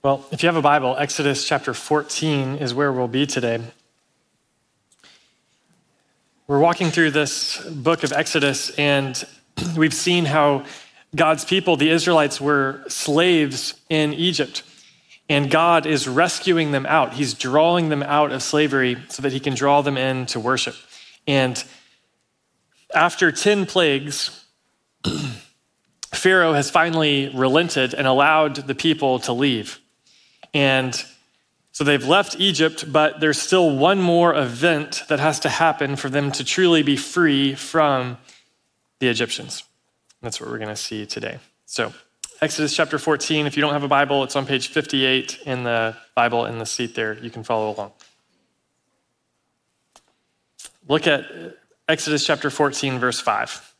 Well, if you have a Bible, Exodus chapter 14 is where we'll be today. We're walking through this book of Exodus, and we've seen how God's people, the Israelites, were slaves in Egypt. And God is rescuing them out. He's drawing them out of slavery so that he can draw them in to worship. And after 10 plagues, Pharaoh has finally relented and allowed the people to leave. And so they've left Egypt, but there's still one more event that has to happen for them to truly be free from the Egyptians. That's what we're going to see today. So, Exodus chapter 14, if you don't have a Bible, it's on page 58 in the Bible in the seat there. You can follow along. Look at Exodus chapter 14, verse 5.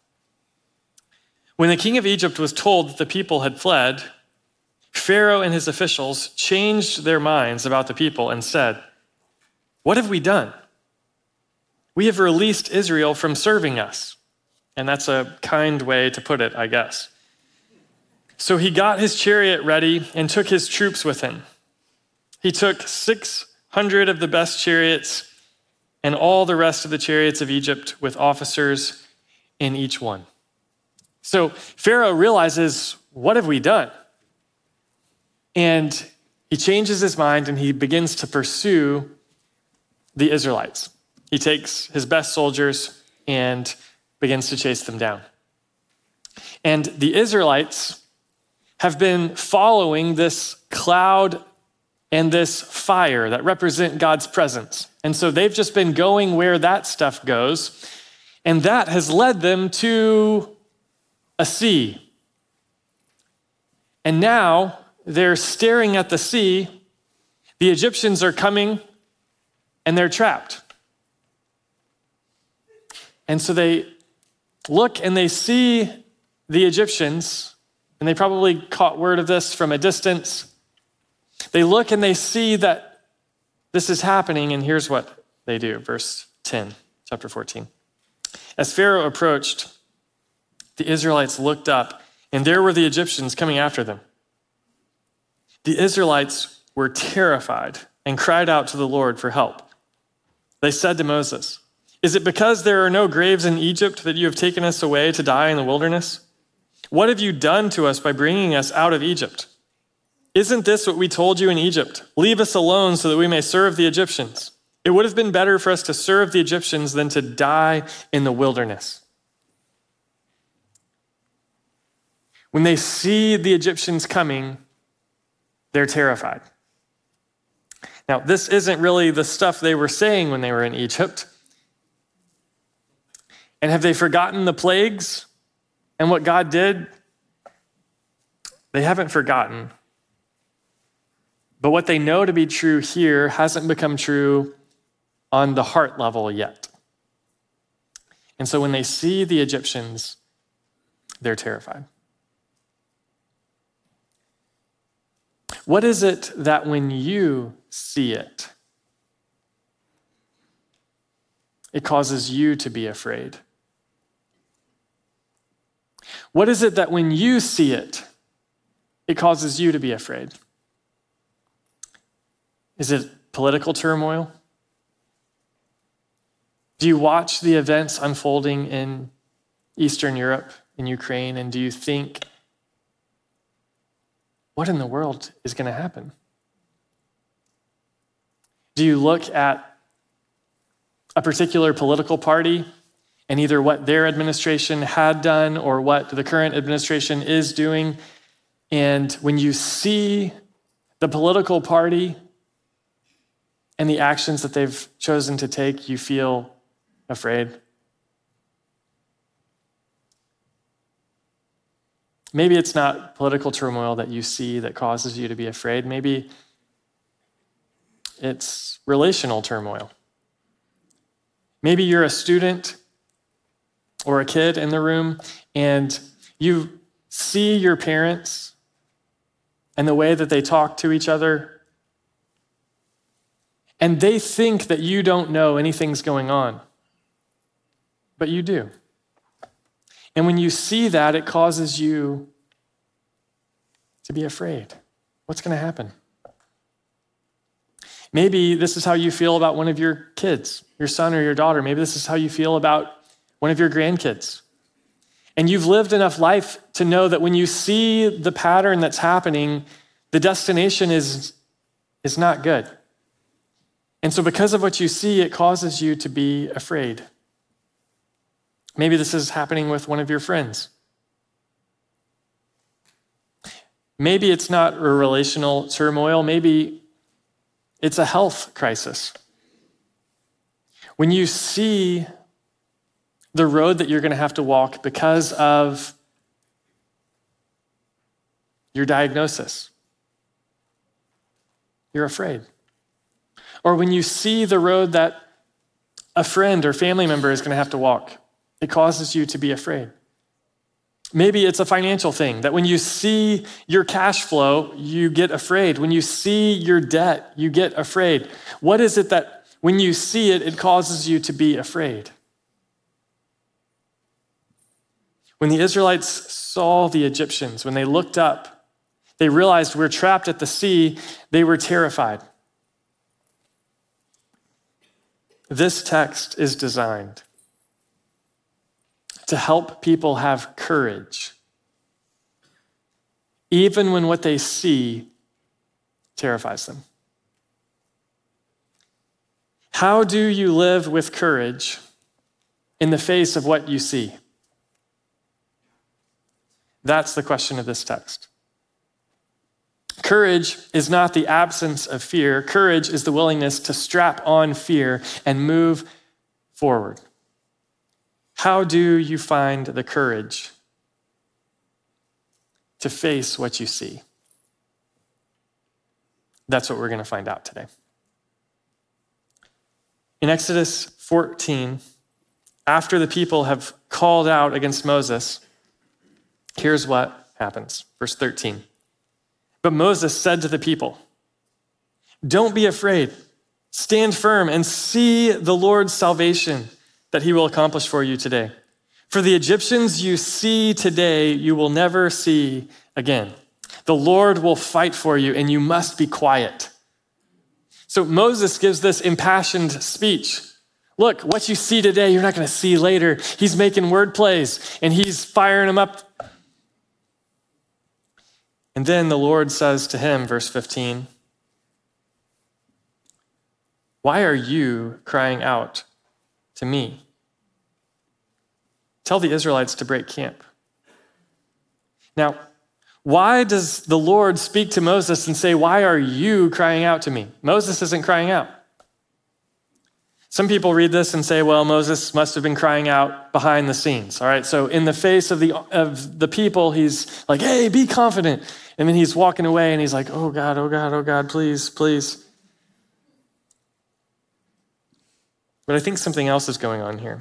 When the king of Egypt was told that the people had fled, Pharaoh and his officials changed their minds about the people and said, What have we done? We have released Israel from serving us. And that's a kind way to put it, I guess. So he got his chariot ready and took his troops with him. He took 600 of the best chariots and all the rest of the chariots of Egypt with officers in each one. So Pharaoh realizes, What have we done? And he changes his mind and he begins to pursue the Israelites. He takes his best soldiers and begins to chase them down. And the Israelites have been following this cloud and this fire that represent God's presence. And so they've just been going where that stuff goes. And that has led them to a sea. And now they're staring at the sea. The Egyptians are coming and they're trapped. And so they look and they see the Egyptians, and they probably caught word of this from a distance. They look and they see that this is happening, and here's what they do. Verse 10, chapter 14. As Pharaoh approached, the Israelites looked up, and there were the Egyptians coming after them. The Israelites were terrified and cried out to the Lord for help. They said to Moses, Is it because there are no graves in Egypt that you have taken us away to die in the wilderness? What have you done to us by bringing us out of Egypt? Isn't this what we told you in Egypt? Leave us alone so that we may serve the Egyptians. It would have been better for us to serve the Egyptians than to die in the wilderness. When they see the Egyptians coming, they're terrified. Now, this isn't really the stuff they were saying when they were in Egypt. And have they forgotten the plagues and what God did? They haven't forgotten. But what they know to be true here hasn't become true on the heart level yet. And so when they see the Egyptians, they're terrified. What is it that when you see it, it causes you to be afraid? What is it that when you see it, it causes you to be afraid? Is it political turmoil? Do you watch the events unfolding in Eastern Europe, in Ukraine, and do you think what in the world is going to happen? Do you look at a particular political party and either what their administration had done or what the current administration is doing? And when you see the political party and the actions that they've chosen to take, you feel afraid. Maybe it's not political turmoil that you see that causes you to be afraid. Maybe it's relational turmoil. Maybe you're a student or a kid in the room and you see your parents and the way that they talk to each other, and they think that you don't know anything's going on, but you do. And when you see that, it causes you to be afraid. What's going to happen? Maybe this is how you feel about one of your kids, your son or your daughter. Maybe this is how you feel about one of your grandkids. And you've lived enough life to know that when you see the pattern that's happening, the destination is, is not good. And so, because of what you see, it causes you to be afraid. Maybe this is happening with one of your friends. Maybe it's not a relational turmoil, maybe it's a health crisis. When you see the road that you're going to have to walk because of your diagnosis. You're afraid. Or when you see the road that a friend or family member is going to have to walk, it causes you to be afraid. Maybe it's a financial thing that when you see your cash flow, you get afraid. When you see your debt, you get afraid. What is it that when you see it, it causes you to be afraid? When the Israelites saw the Egyptians, when they looked up, they realized we're trapped at the sea, they were terrified. This text is designed to help people have courage, even when what they see terrifies them. How do you live with courage in the face of what you see? That's the question of this text. Courage is not the absence of fear. Courage is the willingness to strap on fear and move forward. How do you find the courage to face what you see? That's what we're going to find out today. In Exodus 14, after the people have called out against Moses, Here's what happens. Verse 13. But Moses said to the people, Don't be afraid. Stand firm and see the Lord's salvation that he will accomplish for you today. For the Egyptians you see today, you will never see again. The Lord will fight for you, and you must be quiet. So Moses gives this impassioned speech. Look, what you see today, you're not going to see later. He's making word plays and he's firing them up and then the Lord says to him, verse 15, Why are you crying out to me? Tell the Israelites to break camp. Now, why does the Lord speak to Moses and say, Why are you crying out to me? Moses isn't crying out. Some people read this and say, well, Moses must have been crying out behind the scenes. All right, so in the face of the, of the people, he's like, hey, be confident. And then he's walking away and he's like, oh God, oh God, oh God, please, please. But I think something else is going on here.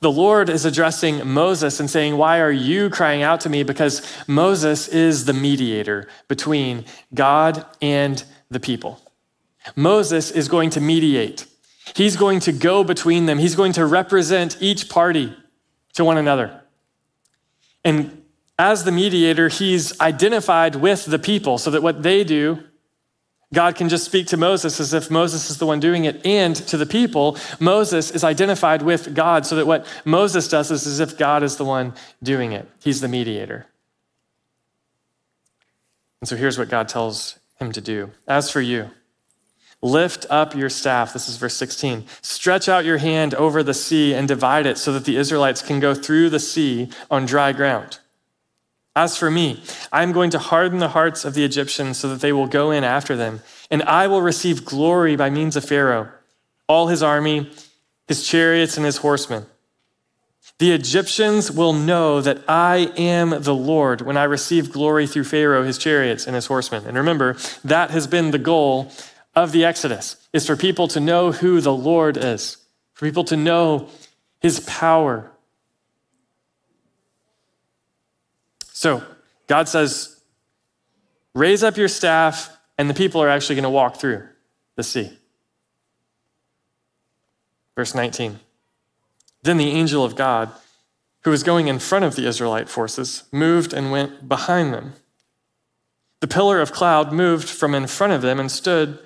The Lord is addressing Moses and saying, Why are you crying out to me? Because Moses is the mediator between God and the people. Moses is going to mediate. He's going to go between them. He's going to represent each party to one another. And as the mediator, he's identified with the people so that what they do, God can just speak to Moses as if Moses is the one doing it. And to the people, Moses is identified with God so that what Moses does is as if God is the one doing it. He's the mediator. And so here's what God tells him to do As for you, Lift up your staff. This is verse 16. Stretch out your hand over the sea and divide it so that the Israelites can go through the sea on dry ground. As for me, I am going to harden the hearts of the Egyptians so that they will go in after them, and I will receive glory by means of Pharaoh, all his army, his chariots, and his horsemen. The Egyptians will know that I am the Lord when I receive glory through Pharaoh, his chariots, and his horsemen. And remember, that has been the goal of the Exodus, is for people to know who the Lord is, for people to know his power, So God says, raise up your staff, and the people are actually going to walk through the sea. Verse 19. Then the angel of God, who was going in front of the Israelite forces, moved and went behind them. the pillar of cloud moved from in front of them and stood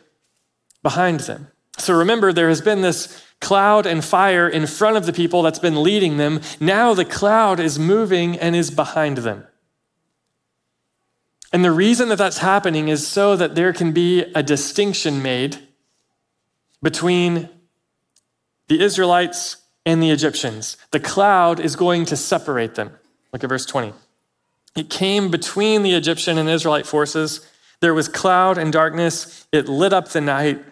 behind them. So remember, there has been this cloud and fire in front of the people that's been leading them. Now the cloud is moving and is behind them. And the reason that that's happening is so that there can be a distinction made between the Israelites and the Egyptians. The cloud is going to separate them. Look at verse 20. It came between the Egyptian and Israelite forces. There was cloud and darkness. It lit up the night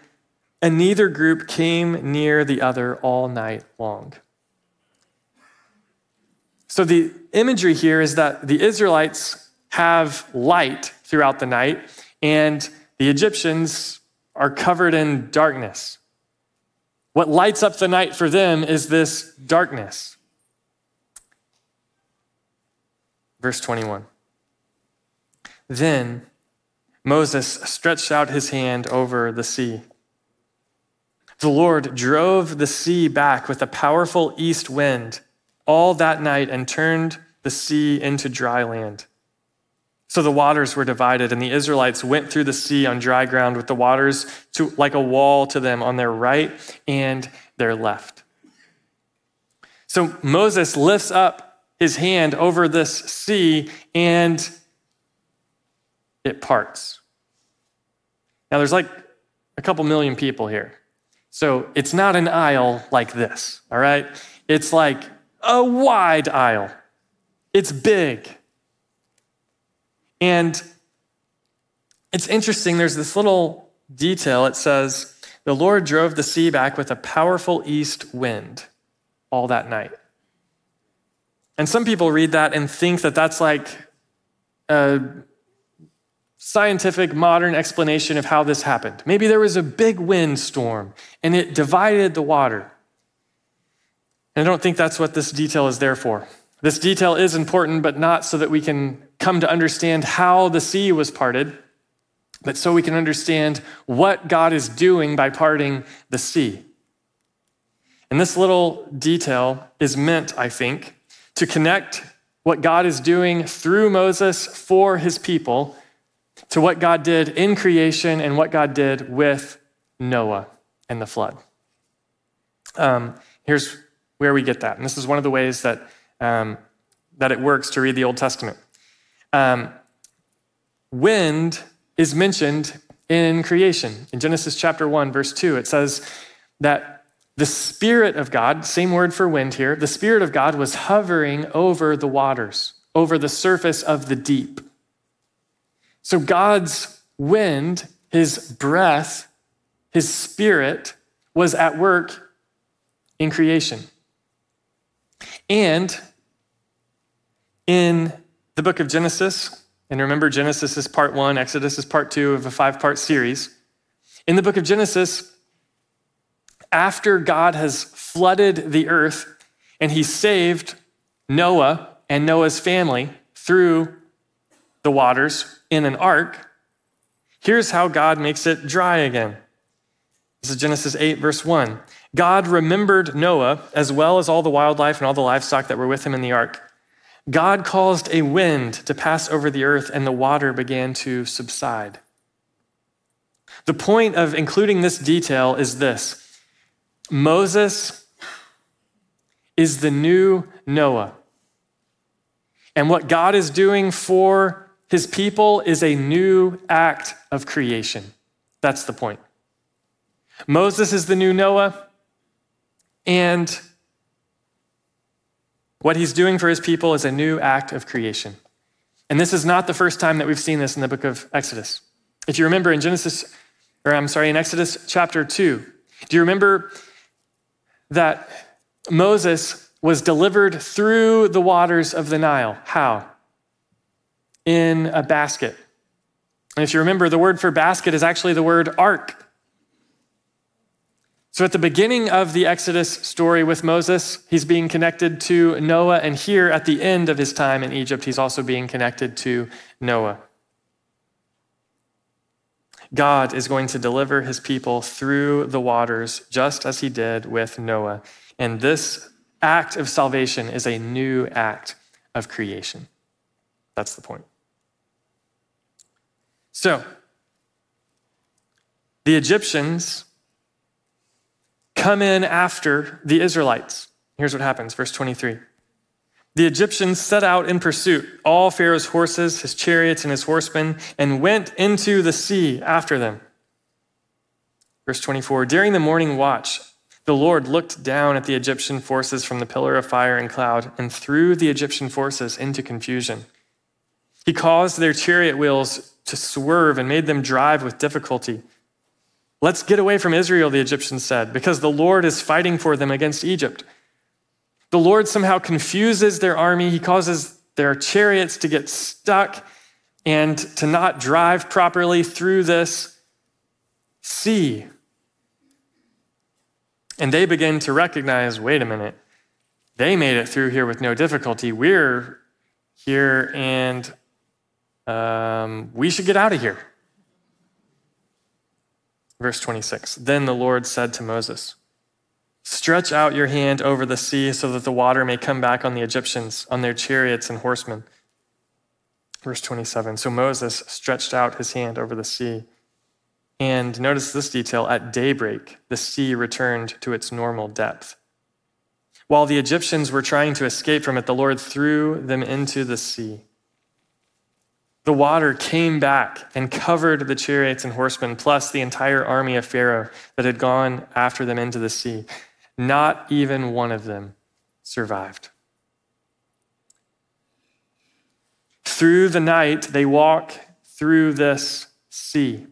and neither group came near the other all night long. So the imagery here is that the Israelites have light throughout the night, and the Egyptians are covered in darkness. What lights up the night for them is this darkness. Verse 21. Then Moses stretched out his hand over the sea the Lord drove the sea back with a powerful east wind all that night and turned the sea into dry land. So the waters were divided, and the Israelites went through the sea on dry ground with the waters to, like a wall to them on their right and their left. So Moses lifts up his hand over this sea, and it parts. Now, there's like a couple million people here. So it's not an aisle like this, all right? It's like a wide aisle. It's big. And it's interesting, there's this little detail. It says, The Lord drove the sea back with a powerful east wind all that night. And some people read that and think that that's like a scientific modern explanation of how this happened. Maybe there was a big windstorm and it divided the water. And I don't think that's what this detail is there for. This detail is important, but not so that we can come to understand how the sea was parted, but so we can understand what God is doing by parting the sea. And this little detail is meant, I think, to connect what God is doing through Moses for his people to what God did in creation and what God did with Noah and the flood. Um, here's where we get that. And this is one of the ways that, um, that it works to read the Old Testament. Um, wind is mentioned in creation. In Genesis chapter 1, verse 2, it says that the Spirit of God, same word for wind here, the Spirit of God was hovering over the waters, over the surface of the deep. So God's wind, his breath, his spirit was at work in creation. And in the book of Genesis, and remember, Genesis is part one, Exodus is part two of a five part series. In the book of Genesis, after God has flooded the earth and he saved Noah and Noah's family through the waters in an ark, here's how God makes it dry again. This is Genesis 8, verse 1. God remembered Noah as well as all the wildlife and all the livestock that were with him in the ark. God caused a wind to pass over the earth, and the water began to subside. The point of including this detail is this Moses is the new Noah. And what God is doing for his people is a new act of creation. That's the point. Moses is the new Noah, and what he's doing for his people is a new act of creation. And this is not the first time that we've seen this in the book of Exodus. If you remember in Genesis, or I'm sorry, in Exodus chapter 2, do you remember that Moses was delivered through the waters of the Nile? How? in a basket. And if you remember, the word for basket is actually the word ark. So at the beginning of the Exodus story with Moses, he's being connected to Noah. And here at the end of his time in Egypt, he's also being connected to Noah. God is going to deliver his people through the waters, just as he did with Noah. And this act of salvation is a new act of creation. That's the point. So, the Egyptians come in after the Israelites. Here's what happens, verse 23. The Egyptians set out in pursuit, all Pharaoh's horses, his chariots, and his horsemen, and went into the sea after them. Verse 24 During the morning watch, the Lord looked down at the Egyptian forces from the pillar of fire and cloud and threw the Egyptian forces into confusion. He caused their chariot wheels to swerve and made them drive with difficulty. Let's get away from Israel, the Egyptians said, because the Lord is fighting for them against Egypt. The Lord somehow confuses their army. He causes their chariots to get stuck and to not drive properly through this sea. And they begin to recognize wait a minute, they made it through here with no difficulty. We're here and um, we should get out of here. Verse 26 Then the Lord said to Moses, Stretch out your hand over the sea so that the water may come back on the Egyptians, on their chariots and horsemen. Verse 27 So Moses stretched out his hand over the sea. And notice this detail at daybreak, the sea returned to its normal depth. While the Egyptians were trying to escape from it, the Lord threw them into the sea. The water came back and covered the chariots and horsemen, plus the entire army of Pharaoh that had gone after them into the sea. Not even one of them survived. Through the night, they walk through this sea.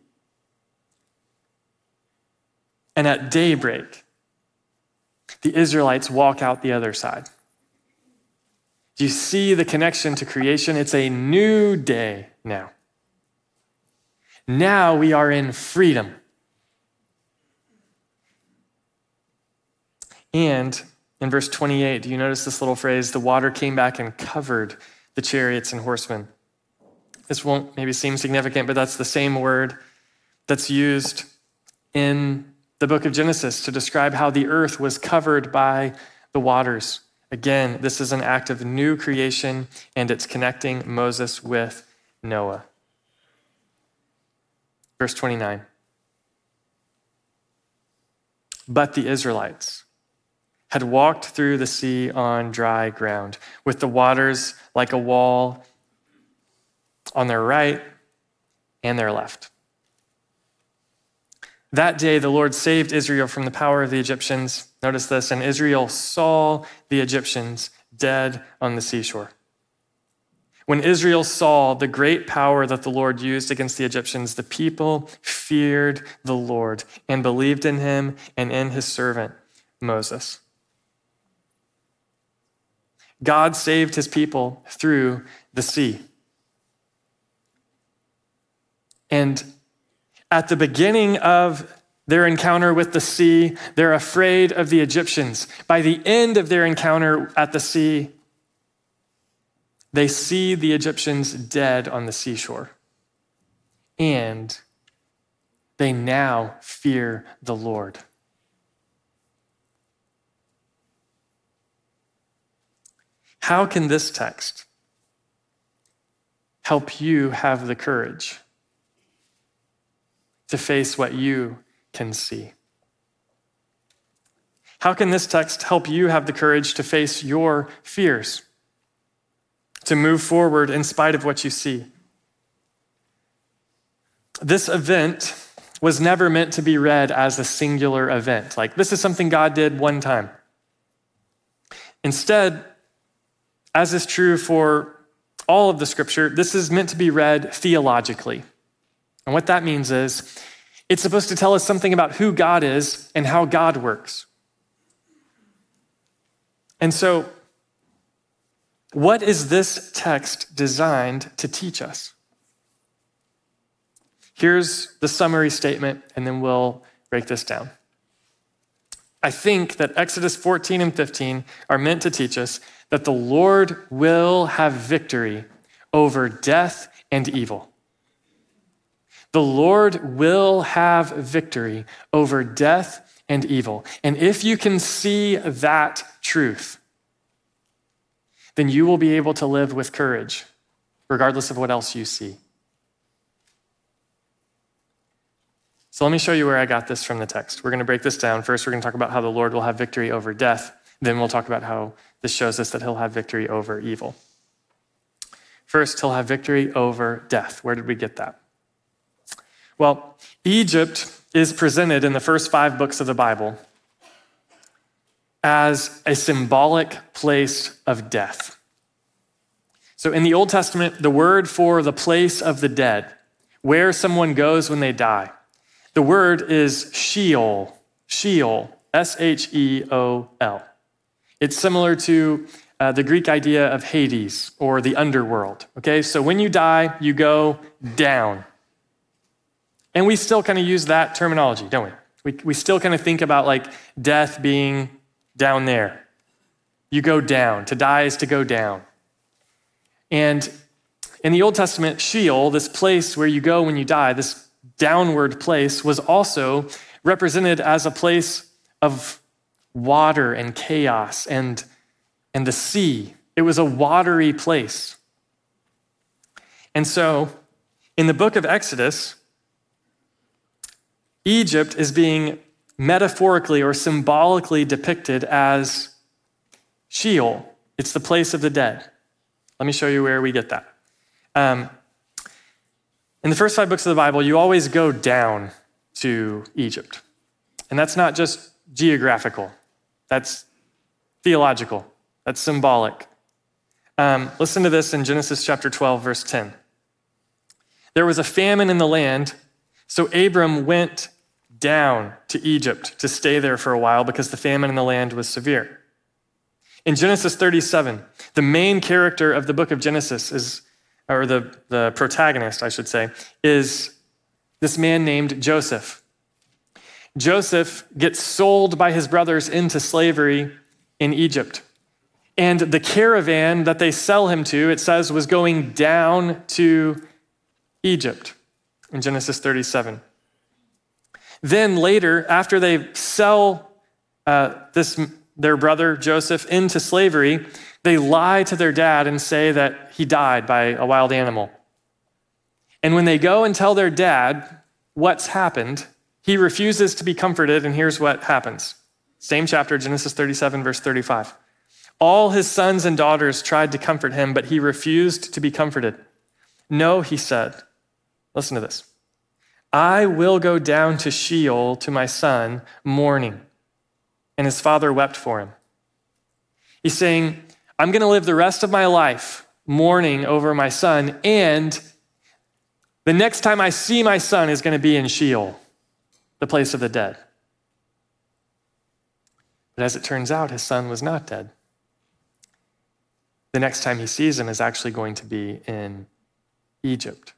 And at daybreak, the Israelites walk out the other side. Do you see the connection to creation? It's a new day now. Now we are in freedom. And in verse 28, do you notice this little phrase? The water came back and covered the chariots and horsemen. This won't maybe seem significant, but that's the same word that's used in the book of Genesis to describe how the earth was covered by the waters. Again, this is an act of new creation, and it's connecting Moses with Noah. Verse 29. But the Israelites had walked through the sea on dry ground, with the waters like a wall on their right and their left. That day, the Lord saved Israel from the power of the Egyptians. Notice this, and Israel saw the Egyptians dead on the seashore. When Israel saw the great power that the Lord used against the Egyptians, the people feared the Lord and believed in him and in his servant Moses. God saved his people through the sea. And at the beginning of their encounter with the sea, they're afraid of the Egyptians. By the end of their encounter at the sea, they see the Egyptians dead on the seashore. And they now fear the Lord. How can this text help you have the courage to face what you can see. How can this text help you have the courage to face your fears, to move forward in spite of what you see? This event was never meant to be read as a singular event, like this is something God did one time. Instead, as is true for all of the scripture, this is meant to be read theologically. And what that means is it's supposed to tell us something about who God is and how God works. And so, what is this text designed to teach us? Here's the summary statement, and then we'll break this down. I think that Exodus 14 and 15 are meant to teach us that the Lord will have victory over death and evil. The Lord will have victory over death and evil. And if you can see that truth, then you will be able to live with courage, regardless of what else you see. So let me show you where I got this from the text. We're going to break this down. First, we're going to talk about how the Lord will have victory over death. Then we'll talk about how this shows us that he'll have victory over evil. First, he'll have victory over death. Where did we get that? Well, Egypt is presented in the first five books of the Bible as a symbolic place of death. So in the Old Testament, the word for the place of the dead, where someone goes when they die, the word is Sheol, Sheol, S H E O L. It's similar to uh, the Greek idea of Hades or the underworld. Okay, so when you die, you go down. And we still kind of use that terminology, don't we? We, we still kind of think about like death being down there. You go down. To die is to go down. And in the Old Testament, Sheol, this place where you go when you die, this downward place was also represented as a place of water and chaos and, and the sea. It was a watery place. And so, in the book of Exodus, Egypt is being metaphorically or symbolically depicted as Sheol. It's the place of the dead. Let me show you where we get that. Um, in the first five books of the Bible, you always go down to Egypt. And that's not just geographical, that's theological, that's symbolic. Um, listen to this in Genesis chapter 12, verse 10. There was a famine in the land, so Abram went down to Egypt to stay there for a while because the famine in the land was severe. In Genesis 37, the main character of the book of Genesis is or the, the protagonist, I should say, is this man named Joseph. Joseph gets sold by his brothers into slavery in Egypt. And the caravan that they sell him to, it says, was going down to Egypt in Genesis 37. Then later, after they sell uh, this, their brother Joseph into slavery, they lie to their dad and say that he died by a wild animal. And when they go and tell their dad what's happened, he refuses to be comforted, and here's what happens. Same chapter, Genesis 37, verse 35. All his sons and daughters tried to comfort him, but he refused to be comforted. No, he said. Listen to this. I will go down to Sheol to my son mourning. And his father wept for him. He's saying, I'm going to live the rest of my life mourning over my son, and the next time I see my son is going to be in Sheol, the place of the dead. But as it turns out, his son was not dead. The next time he sees him is actually going to be in Egypt.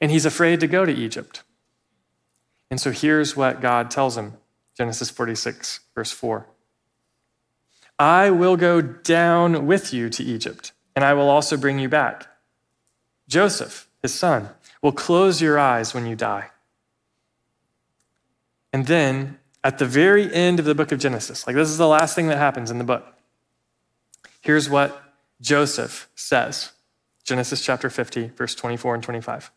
And he's afraid to go to Egypt. And so here's what God tells him Genesis 46, verse 4. I will go down with you to Egypt, and I will also bring you back. Joseph, his son, will close your eyes when you die. And then, at the very end of the book of Genesis, like this is the last thing that happens in the book, here's what Joseph says Genesis chapter 50, verse 24 and 25.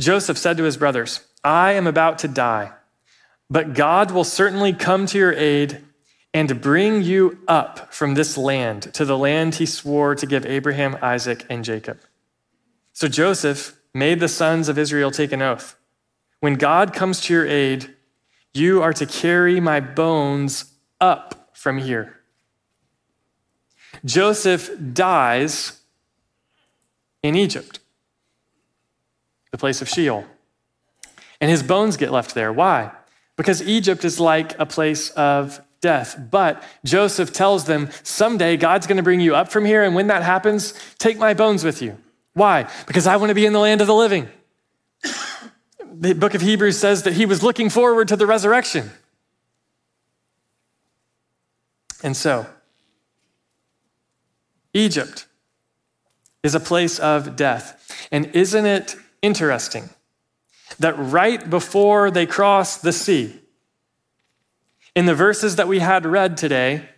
Joseph said to his brothers, I am about to die, but God will certainly come to your aid and bring you up from this land to the land he swore to give Abraham, Isaac, and Jacob. So Joseph made the sons of Israel take an oath. When God comes to your aid, you are to carry my bones up from here. Joseph dies in Egypt, the place of Sheol. And his bones get left there. Why? Because Egypt is like a place of death. But Joseph tells them, someday God's going to bring you up from here. And when that happens, take my bones with you. Why? Because I want to be in the land of the living. The book of Hebrews says that he was looking forward to the resurrection. And so, Egypt is a place of death. And isn't it interesting that right before they cross the sea, in the verses that we had read today,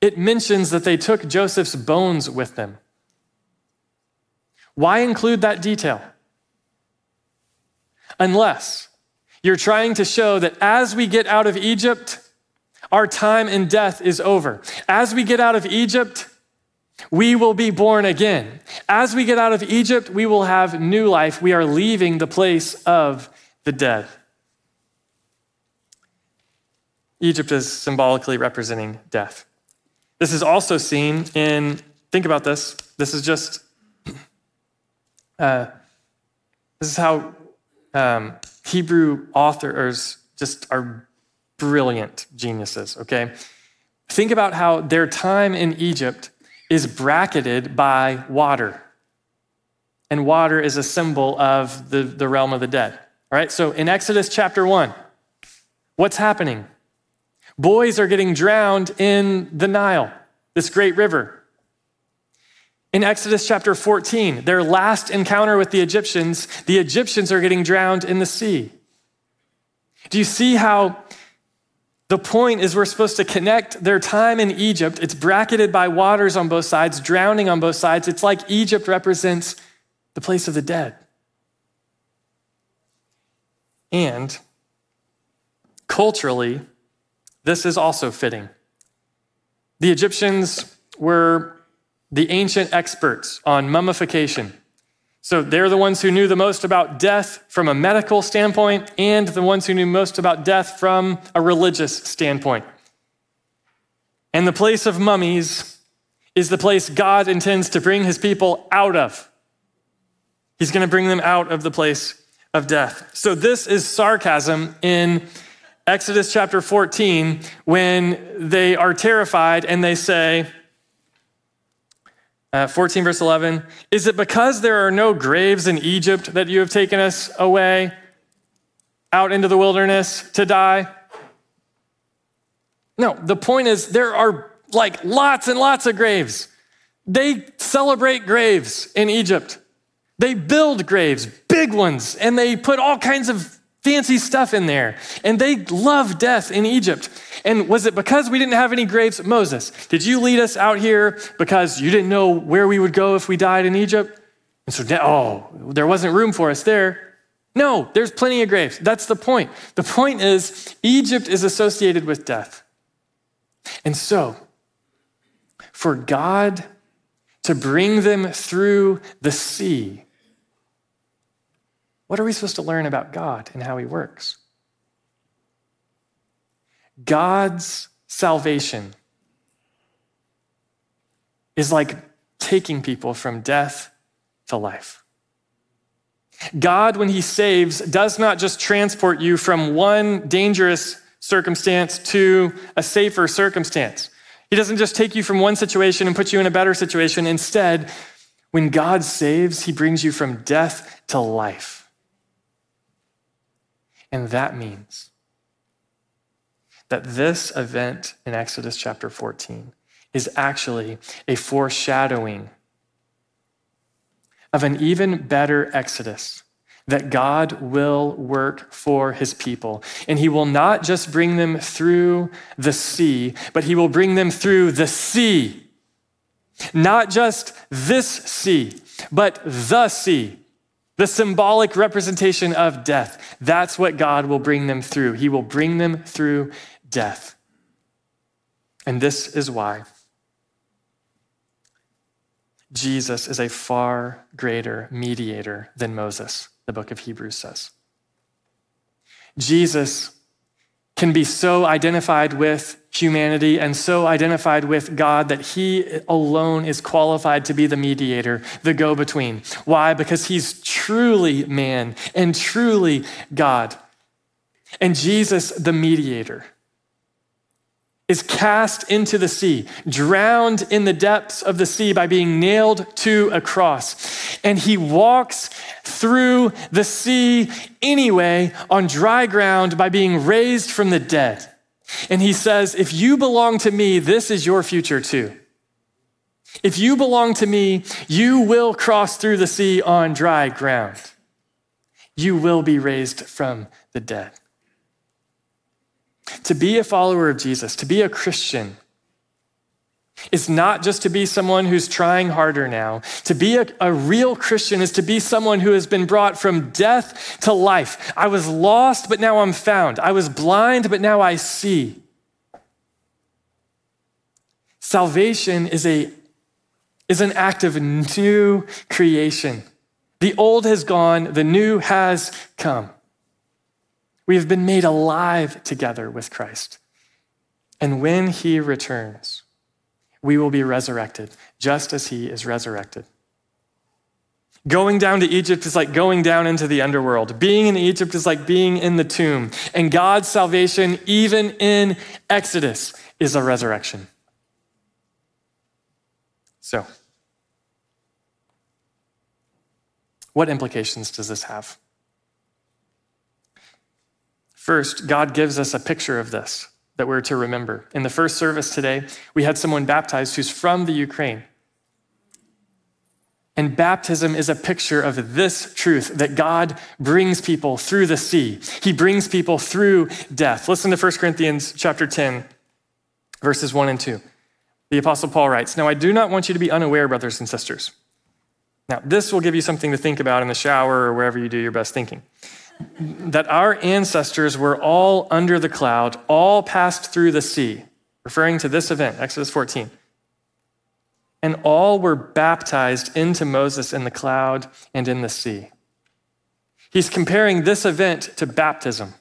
it mentions that they took Joseph's bones with them. Why include that detail? unless you're trying to show that as we get out of Egypt, our time in death is over. As we get out of Egypt, we will be born again. As we get out of Egypt, we will have new life. We are leaving the place of the dead. Egypt is symbolically representing death. This is also seen in, think about this. This is just, uh, this is how um, Hebrew authors just are brilliant geniuses, okay? Think about how their time in Egypt is bracketed by water. And water is a symbol of the, the realm of the dead. All right, so in Exodus chapter 1, what's happening? Boys are getting drowned in the Nile, this great river. In Exodus chapter 14, their last encounter with the Egyptians, the Egyptians are getting drowned in the sea. Do you see how the point is we're supposed to connect their time in Egypt? It's bracketed by waters on both sides, drowning on both sides. It's like Egypt represents the place of the dead. And culturally, this is also fitting. The Egyptians were the ancient experts on mummification. So they're the ones who knew the most about death from a medical standpoint and the ones who knew most about death from a religious standpoint. And the place of mummies is the place God intends to bring his people out of. He's going to bring them out of the place of death. So this is sarcasm in Exodus chapter 14 when they are terrified and they say, uh, 14, verse 11. Is it because there are no graves in Egypt that you have taken us away out into the wilderness to die? No, the point is there are like lots and lots of graves. They celebrate graves in Egypt. They build graves, big ones, and they put all kinds of fancy stuff in there. And they love death in Egypt. And was it because we didn't have any graves? Moses, did you lead us out here because you didn't know where we would go if we died in Egypt? And so, oh, there wasn't room for us there. No, there's plenty of graves. That's the point. The point is, Egypt is associated with death. And so, for God to bring them through the sea what are we supposed to learn about God and how He works? God's salvation is like taking people from death to life. God, when He saves, does not just transport you from one dangerous circumstance to a safer circumstance. He doesn't just take you from one situation and put you in a better situation. Instead, when God saves, He brings you from death to life. And that means that this event in Exodus chapter 14 is actually a foreshadowing of an even better Exodus that God will work for his people. And he will not just bring them through the sea, but he will bring them through the sea. Not just this sea, but the sea the symbolic representation of death. That's what God will bring them through. He will bring them through death. And this is why Jesus is a far greater mediator than Moses, the book of Hebrews says. Jesus can be so identified with humanity and so identified with God that he alone is qualified to be the mediator, the go between. Why? Because he's truly man and truly God. And Jesus, the mediator, is cast into the sea, drowned in the depths of the sea by being nailed to a cross. And he walks through the sea anyway on dry ground by being raised from the dead. And he says, If you belong to me, this is your future too. If you belong to me, you will cross through the sea on dry ground. You will be raised from the dead. To be a follower of Jesus, to be a Christian, is not just to be someone who's trying harder now. To be a, a, real Christian is to be someone who has been brought from death to life. I was lost, but now I'm found. I was blind, but now I see. Salvation is, a, is an act of new creation. The old has gone, the new has come. We have been made alive together with Christ. And when he returns, we will be resurrected, just as he is resurrected. Going down to Egypt is like going down into the underworld. Being in Egypt is like being in the tomb. And God's salvation, even in Exodus, is a resurrection. So, what implications does this have? First, God gives us a picture of this that we're to remember. In the first service today, we had someone baptized who's from the Ukraine. And baptism is a picture of this truth that God brings people through the sea. He brings people through death. Listen to 1 Corinthians chapter 10, verses 1 and 2. The apostle Paul writes, "Now I do not want you to be unaware, brothers and sisters." Now, this will give you something to think about in the shower or wherever you do your best thinking that our ancestors were all under the cloud, all passed through the sea, referring to this event, Exodus 14. And all were baptized into Moses in the cloud and in the sea. He's comparing this event to baptism.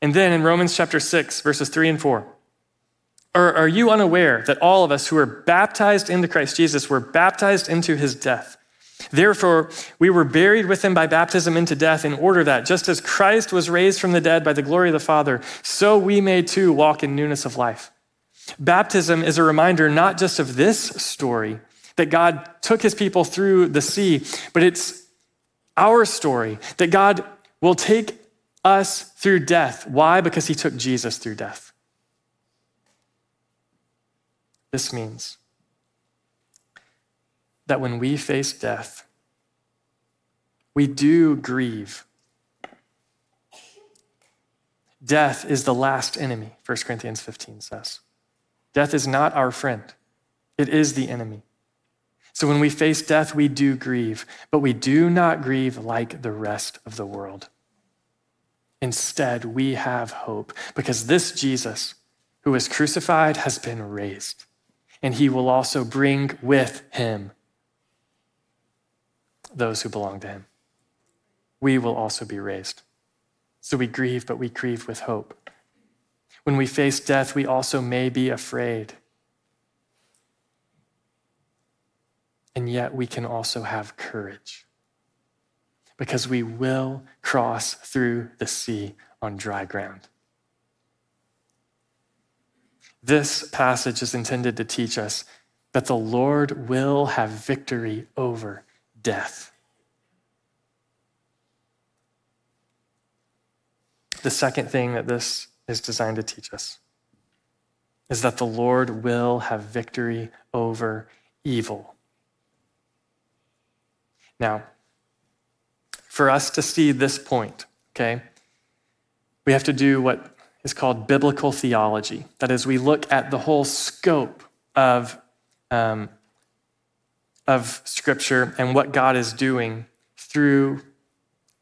And then in Romans chapter 6, verses 3 and 4, or are you unaware that all of us who were baptized into Christ Jesus were baptized into his death? Therefore, we were buried with him by baptism into death, in order that, just as Christ was raised from the dead by the glory of the Father, so we may too walk in newness of life. Baptism is a reminder not just of this story, that God took his people through the sea, but it's our story, that God will take us through death. Why? Because he took Jesus through death. This means that when we face death, we do grieve. Death is the last enemy, 1 Corinthians 15 says. Death is not our friend, it is the enemy. So when we face death, we do grieve, but we do not grieve like the rest of the world. Instead, we have hope because this Jesus who was crucified has been raised, and he will also bring with him those who belong to him. We will also be raised. So we grieve, but we grieve with hope. When we face death, we also may be afraid. And yet we can also have courage because we will cross through the sea on dry ground. This passage is intended to teach us that the Lord will have victory over death. The second thing that this is designed to teach us is that the Lord will have victory over evil. Now, for us to see this point, okay, we have to do what is called biblical theology. That is, we look at the whole scope of um, of Scripture and what God is doing through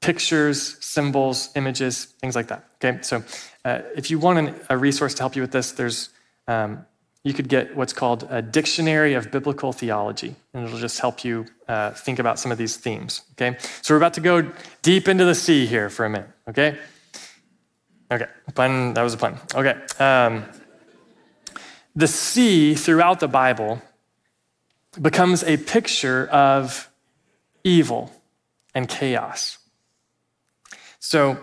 pictures, symbols, images, things like that. Okay, so uh, if you want an, a resource to help you with this, there's um, you could get what's called a dictionary of biblical theology, and it'll just help you uh, think about some of these themes. Okay, so we're about to go deep into the sea here for a minute. Okay, okay, pun. That was a pun. Okay, um, the sea throughout the Bible becomes a picture of evil and chaos. So,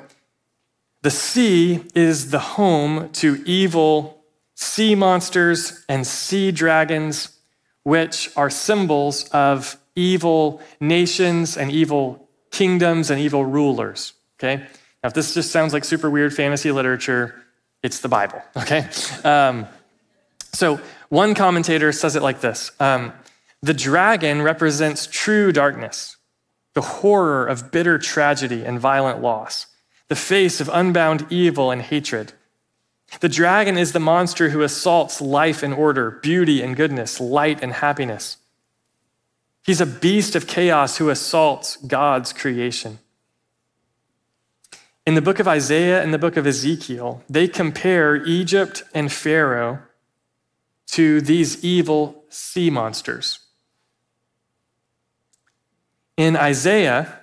the sea is the home to evil sea monsters and sea dragons, which are symbols of evil nations and evil kingdoms and evil rulers. Okay? Now, if this just sounds like super weird fantasy literature, it's the Bible. Okay? Um, so, one commentator says it like this um, the dragon represents true darkness, the horror of bitter tragedy and violent loss, the face of unbound evil and hatred. The dragon is the monster who assaults life and order, beauty and goodness, light and happiness. He's a beast of chaos who assaults God's creation. In the book of Isaiah and the book of Ezekiel, they compare Egypt and Pharaoh to these evil sea monsters. In Isaiah,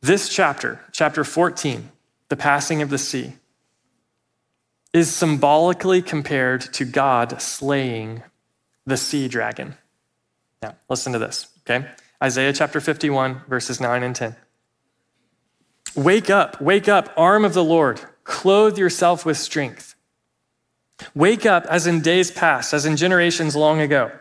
this chapter, chapter 14, the passing of the sea, is symbolically compared to God slaying the sea dragon. Now, listen to this, okay? Isaiah chapter 51, verses 9 and 10. Wake up, wake up, arm of the Lord, clothe yourself with strength. Wake up as in days past, as in generations long ago.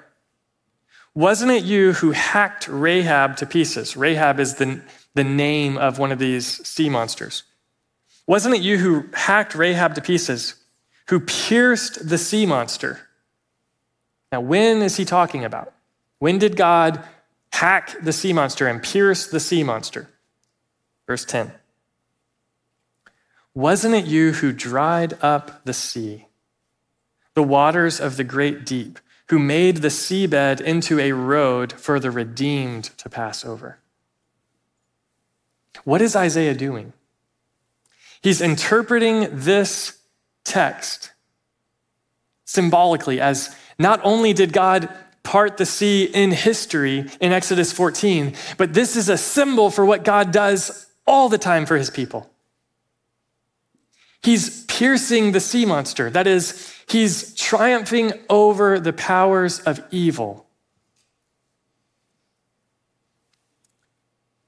Wasn't it you who hacked Rahab to pieces? Rahab is the, the name of one of these sea monsters. Wasn't it you who hacked Rahab to pieces, who pierced the sea monster? Now, when is he talking about? When did God hack the sea monster and pierce the sea monster? Verse 10. Wasn't it you who dried up the sea, the waters of the great deep, who made the seabed into a road for the redeemed to pass over? What is Isaiah doing? He's interpreting this text symbolically as not only did God part the sea in history in Exodus 14, but this is a symbol for what God does all the time for his people. He's piercing the sea monster. That is, he's triumphing over the powers of evil.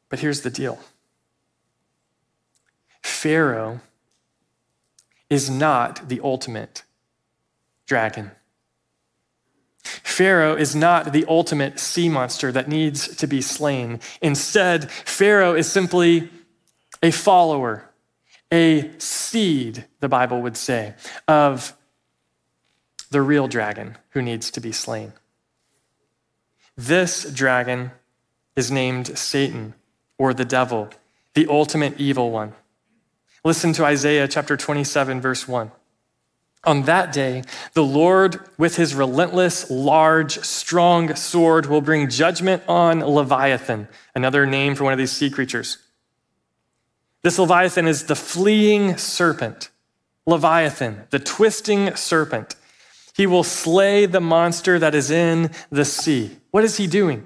But here's the deal Pharaoh is not the ultimate dragon. Pharaoh is not the ultimate sea monster that needs to be slain. Instead, Pharaoh is simply a follower a seed, the Bible would say, of the real dragon who needs to be slain. This dragon is named Satan or the devil, the ultimate evil one. Listen to Isaiah chapter 27, verse 1. On that day, the Lord, with his relentless, large, strong sword, will bring judgment on Leviathan, another name for one of these sea creatures. This Leviathan is the fleeing serpent. Leviathan, the twisting serpent. He will slay the monster that is in the sea. What is he doing?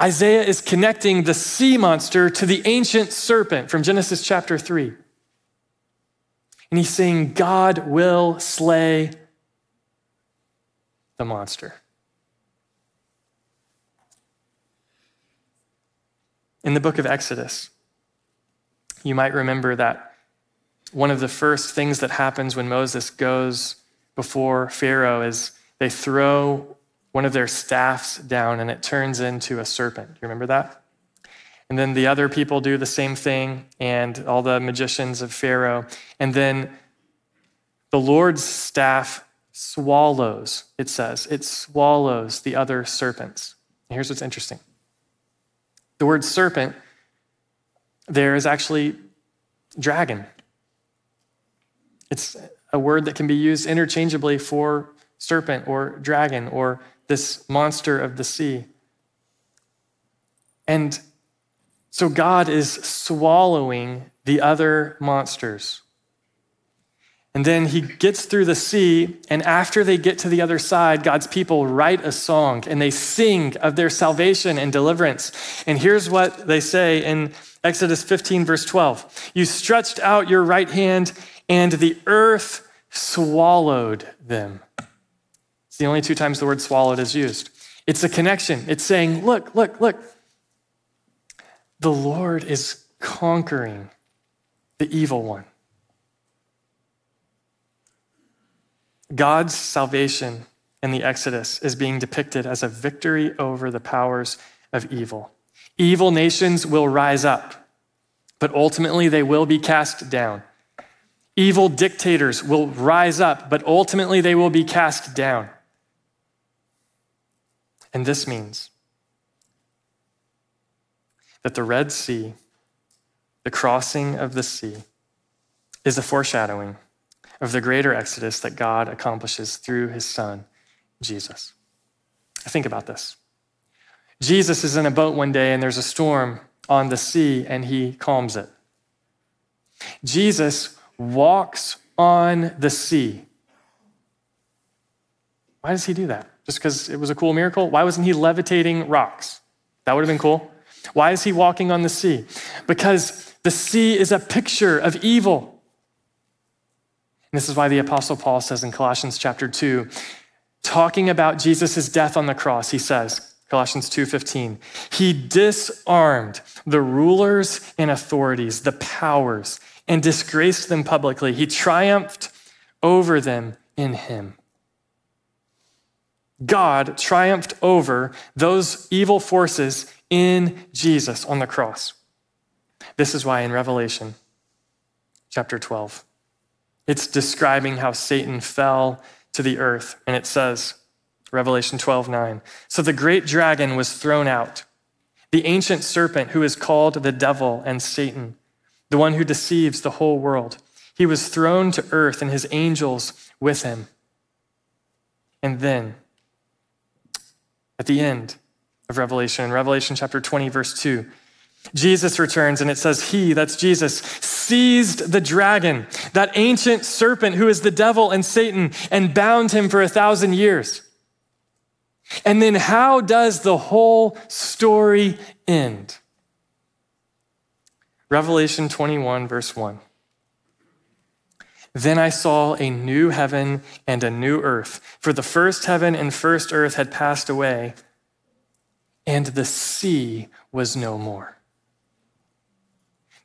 Isaiah is connecting the sea monster to the ancient serpent from Genesis chapter 3. And he's saying, God will slay the monster. In the book of Exodus, you might remember that one of the first things that happens when Moses goes before Pharaoh is they throw one of their staffs down and it turns into a serpent. You remember that? And then the other people do the same thing, and all the magicians of Pharaoh. And then the Lord's staff swallows, it says, it swallows the other serpents. And here's what's interesting the word serpent there is actually dragon. It's a word that can be used interchangeably for serpent or dragon or this monster of the sea. And so God is swallowing the other monsters. And then he gets through the sea, and after they get to the other side, God's people write a song and they sing of their salvation and deliverance. And here's what they say in Exodus 15, verse 12 You stretched out your right hand, and the earth swallowed them. It's the only two times the word swallowed is used. It's a connection. It's saying, Look, look, look. The Lord is conquering the evil one. God's salvation in the Exodus is being depicted as a victory over the powers of evil. Evil nations will rise up, but ultimately they will be cast down. Evil dictators will rise up, but ultimately they will be cast down. And this means that the Red Sea, the crossing of the sea, is a foreshadowing of the greater exodus that God accomplishes through his son, Jesus. Think about this. Jesus is in a boat one day and there's a storm on the sea and he calms it. Jesus walks on the sea. Why does he do that? Just because it was a cool miracle? Why wasn't he levitating rocks? That would have been cool. Why is he walking on the sea? Because the sea is a picture of evil. This is why the apostle Paul says in Colossians chapter 2, talking about Jesus' death on the cross, he says, Colossians 2:15, he disarmed the rulers and authorities, the powers, and disgraced them publicly. He triumphed over them in him. God triumphed over those evil forces in Jesus on the cross. This is why in Revelation chapter 12, it's describing how Satan fell to the earth. And it says, Revelation 12, 9. So the great dragon was thrown out, the ancient serpent who is called the devil and Satan, the one who deceives the whole world. He was thrown to earth and his angels with him. And then, at the end of Revelation, Revelation chapter 20, verse 2, Jesus returns and it says, He, that's Jesus, seized the dragon, that ancient serpent who is the devil and Satan, and bound him for a thousand years. And then how does the whole story end? Revelation 21, verse 1. Then I saw a new heaven and a new earth, for the first heaven and first earth had passed away, and the sea was no more.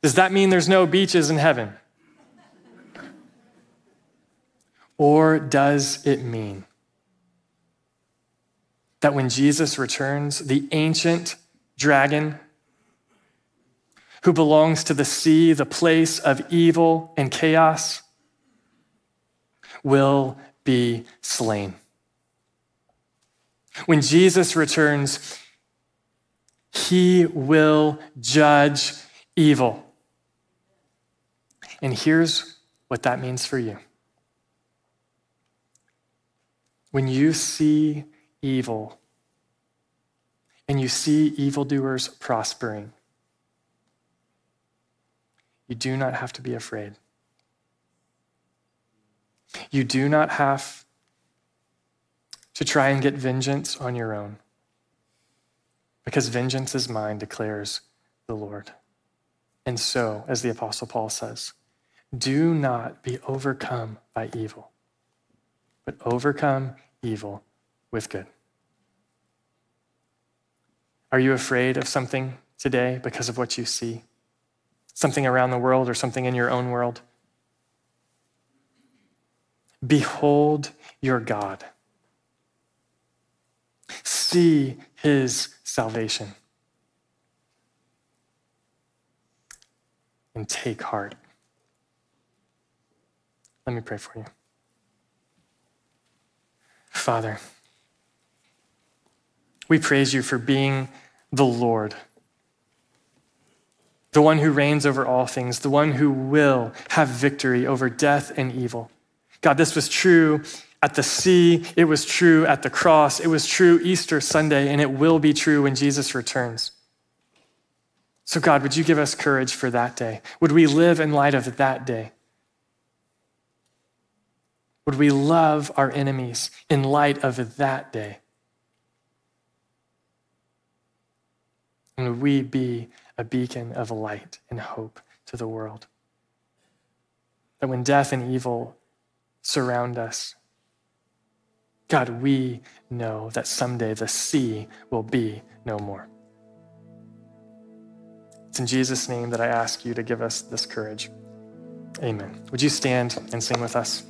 Does that mean there's no beaches in heaven? Or does it mean that when Jesus returns, the ancient dragon who belongs to the sea, the place of evil and chaos, will be slain? When Jesus returns, he will judge evil. And here's what that means for you. When you see evil and you see evildoers prospering, you do not have to be afraid. You do not have to try and get vengeance on your own, because vengeance is mine, declares the Lord. And so, as the Apostle Paul says, do not be overcome by evil, but overcome evil with good. Are you afraid of something today because of what you see? Something around the world or something in your own world? Behold your God. See his salvation. And take heart. Let me pray for you. Father, we praise you for being the Lord, the one who reigns over all things, the one who will have victory over death and evil. God, this was true at the sea, it was true at the cross, it was true Easter Sunday, and it will be true when Jesus returns. So, God, would you give us courage for that day? Would we live in light of that day? Would we love our enemies in light of that day? And would we be a beacon of light and hope to the world? That when death and evil surround us, God, we know that someday the sea will be no more. It's in Jesus' name that I ask you to give us this courage. Amen. Would you stand and sing with us?